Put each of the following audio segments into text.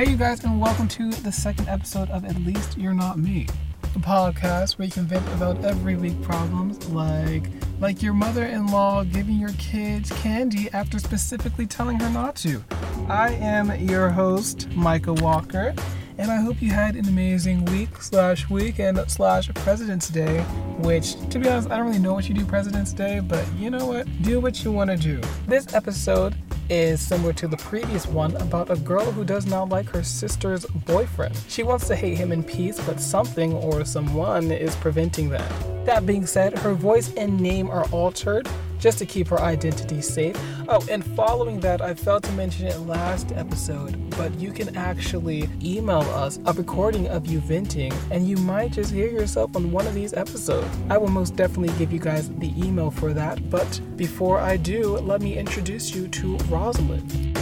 Hey, you guys, and welcome to the second episode of At Least You're Not Me, a podcast where you can vent about every week problems like like your mother-in-law giving your kids candy after specifically telling her not to. I am your host, Micah Walker, and I hope you had an amazing week slash weekend slash President's Day. Which, to be honest, I don't really know what you do President's Day, but you know what? Do what you want to do. This episode is similar to the previous one about a girl who does not like her sister's boyfriend. She wants to hate him in peace, but something or someone is preventing that. That being said, her voice and name are altered just to keep her identity safe. Oh, and following that, I failed to mention it last episode, but you can actually email us a recording of you venting, and you might just hear yourself on one of these episodes. I will most definitely give you guys the email for that, but before I do, let me introduce you to Roselyn.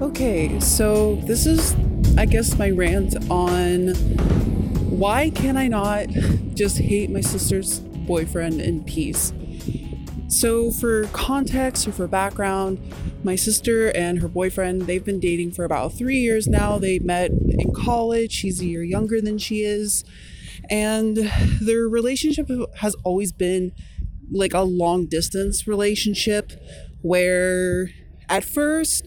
Okay, so this is, I guess, my rant on why can I not just hate my sister's boyfriend in peace? So, for context or for background, my sister and her boyfriend, they've been dating for about three years now. They met in college. He's a year younger than she is. And their relationship has always been like a long distance relationship where at first,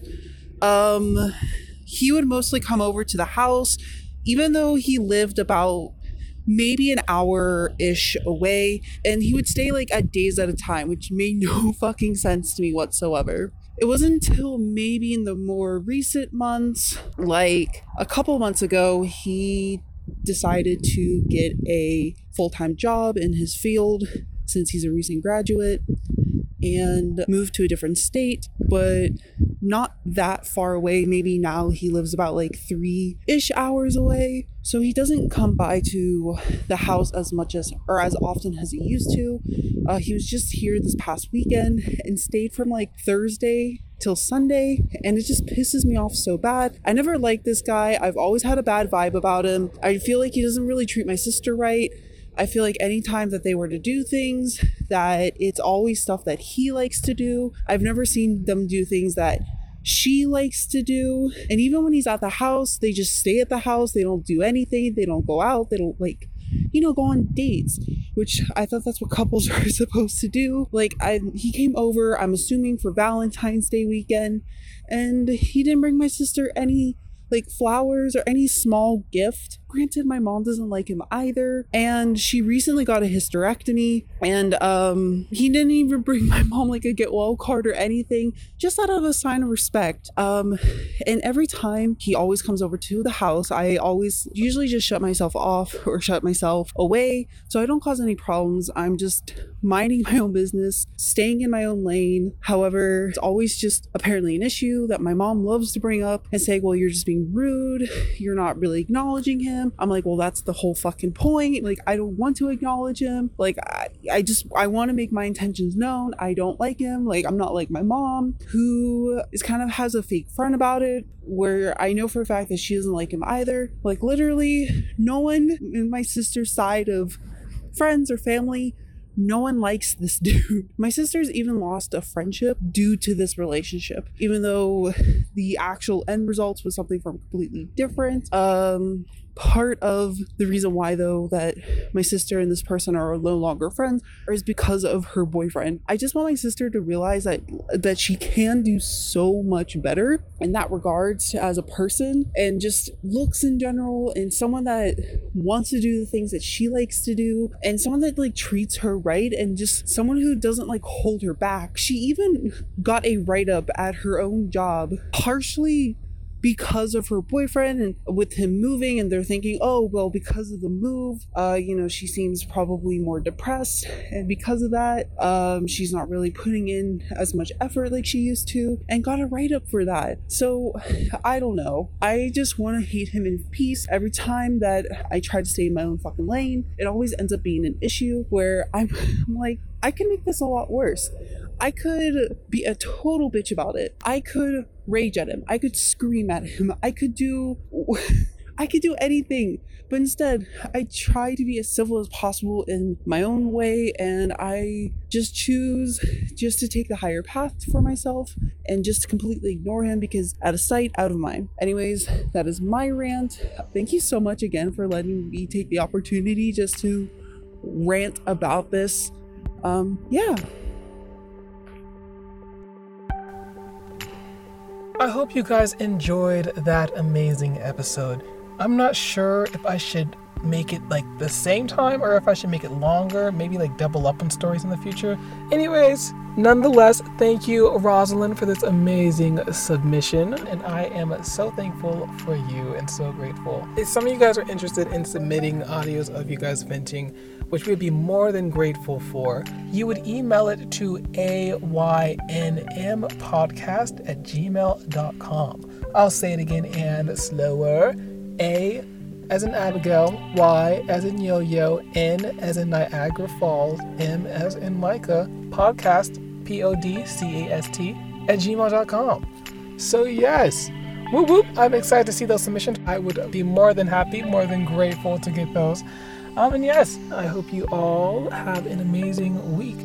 um, he would mostly come over to the house even though he lived about maybe an hour ish away, and he would stay like at days at a time, which made no fucking sense to me whatsoever. It wasn't until maybe in the more recent months, like a couple months ago, he decided to get a full time job in his field since he's a recent graduate and moved to a different state, but not that far away. Maybe now he lives about like three ish hours away. So he doesn't come by to the house as much as, or as often as he used to. Uh, he was just here this past weekend and stayed from like Thursday till Sunday, and it just pisses me off so bad. I never liked this guy. I've always had a bad vibe about him. I feel like he doesn't really treat my sister right. I feel like anytime that they were to do things, that it's always stuff that he likes to do. I've never seen them do things that she likes to do. And even when he's at the house, they just stay at the house. They don't do anything. They don't go out. They don't like you know, go on dates, which I thought that's what couples are supposed to do. Like I he came over, I'm assuming for Valentine's Day weekend, and he didn't bring my sister any like flowers or any small gift. Granted, my mom doesn't like him either, and she recently got a hysterectomy, and um, he didn't even bring my mom like a get well card or anything, just out of a sign of respect. Um, and every time he always comes over to the house, I always usually just shut myself off or shut myself away so I don't cause any problems. I'm just minding my own business, staying in my own lane. However, it's always just apparently an issue that my mom loves to bring up and say, well, you're just being rude. You're not really acknowledging him. I'm like, well, that's the whole fucking point. Like, I don't want to acknowledge him. Like, I, I just, I want to make my intentions known. I don't like him. Like, I'm not like my mom, who is kind of has a fake front about it, where I know for a fact that she doesn't like him either. Like, literally, no one in my sister's side of friends or family no one likes this dude. My sister's even lost a friendship due to this relationship, even though the actual end results was something from completely different. Um, part of the reason why though that my sister and this person are no longer friends is because of her boyfriend. I just want my sister to realize that that she can do so much better in that regards as a person and just looks in general and someone that wants to do the things that she likes to do and someone that like treats her right and just someone who doesn't like hold her back. She even got a write-up at her own job partially because of her boyfriend and with him moving and they're thinking oh well because of the move uh you know she seems probably more depressed. And because of that um she's not really putting in as much effort like she used to and got a write-up for that. So i don't know. I just want to hate him in peace. Every time that i try to stay in my own fucking lane it always ends up being an issue where i'm, I'm like i can make this a lot worse I could be a total bitch about it. I could rage at him. I could scream at him. I could do. I could do anything. But instead, I try to be as civil as possible in my own way, and I just choose just to take the higher path for myself and just completely ignore him because out of sight, out of mind. Anyways, that is my rant. Thank you so much again for letting me take the opportunity just to rant about this. Um, yeah. I hope you guys enjoyed that amazing episode. I'm not sure if I should make it like the same time or if I should make it longer, maybe like double up on stories in the future. Anyways, nonetheless, thank you, Roselyn, for this amazing submission. And I am so thankful for you and so grateful. If some of you guys are interested in submitting audios of you guys venting, which we'd be more than grateful for, you would email it to aynmpodcast at gmail.com. I'll say it again and slower. A as in Abigail, Y as in Yo Yo, N as in Niagara Falls, M as in Micah, podcast, P O D C A S T, at gmail.com. So, yes, whoop whoop, I'm excited to see those submissions. I would be more than happy, more than grateful to get those. Um, and yes, I hope you all have an amazing week.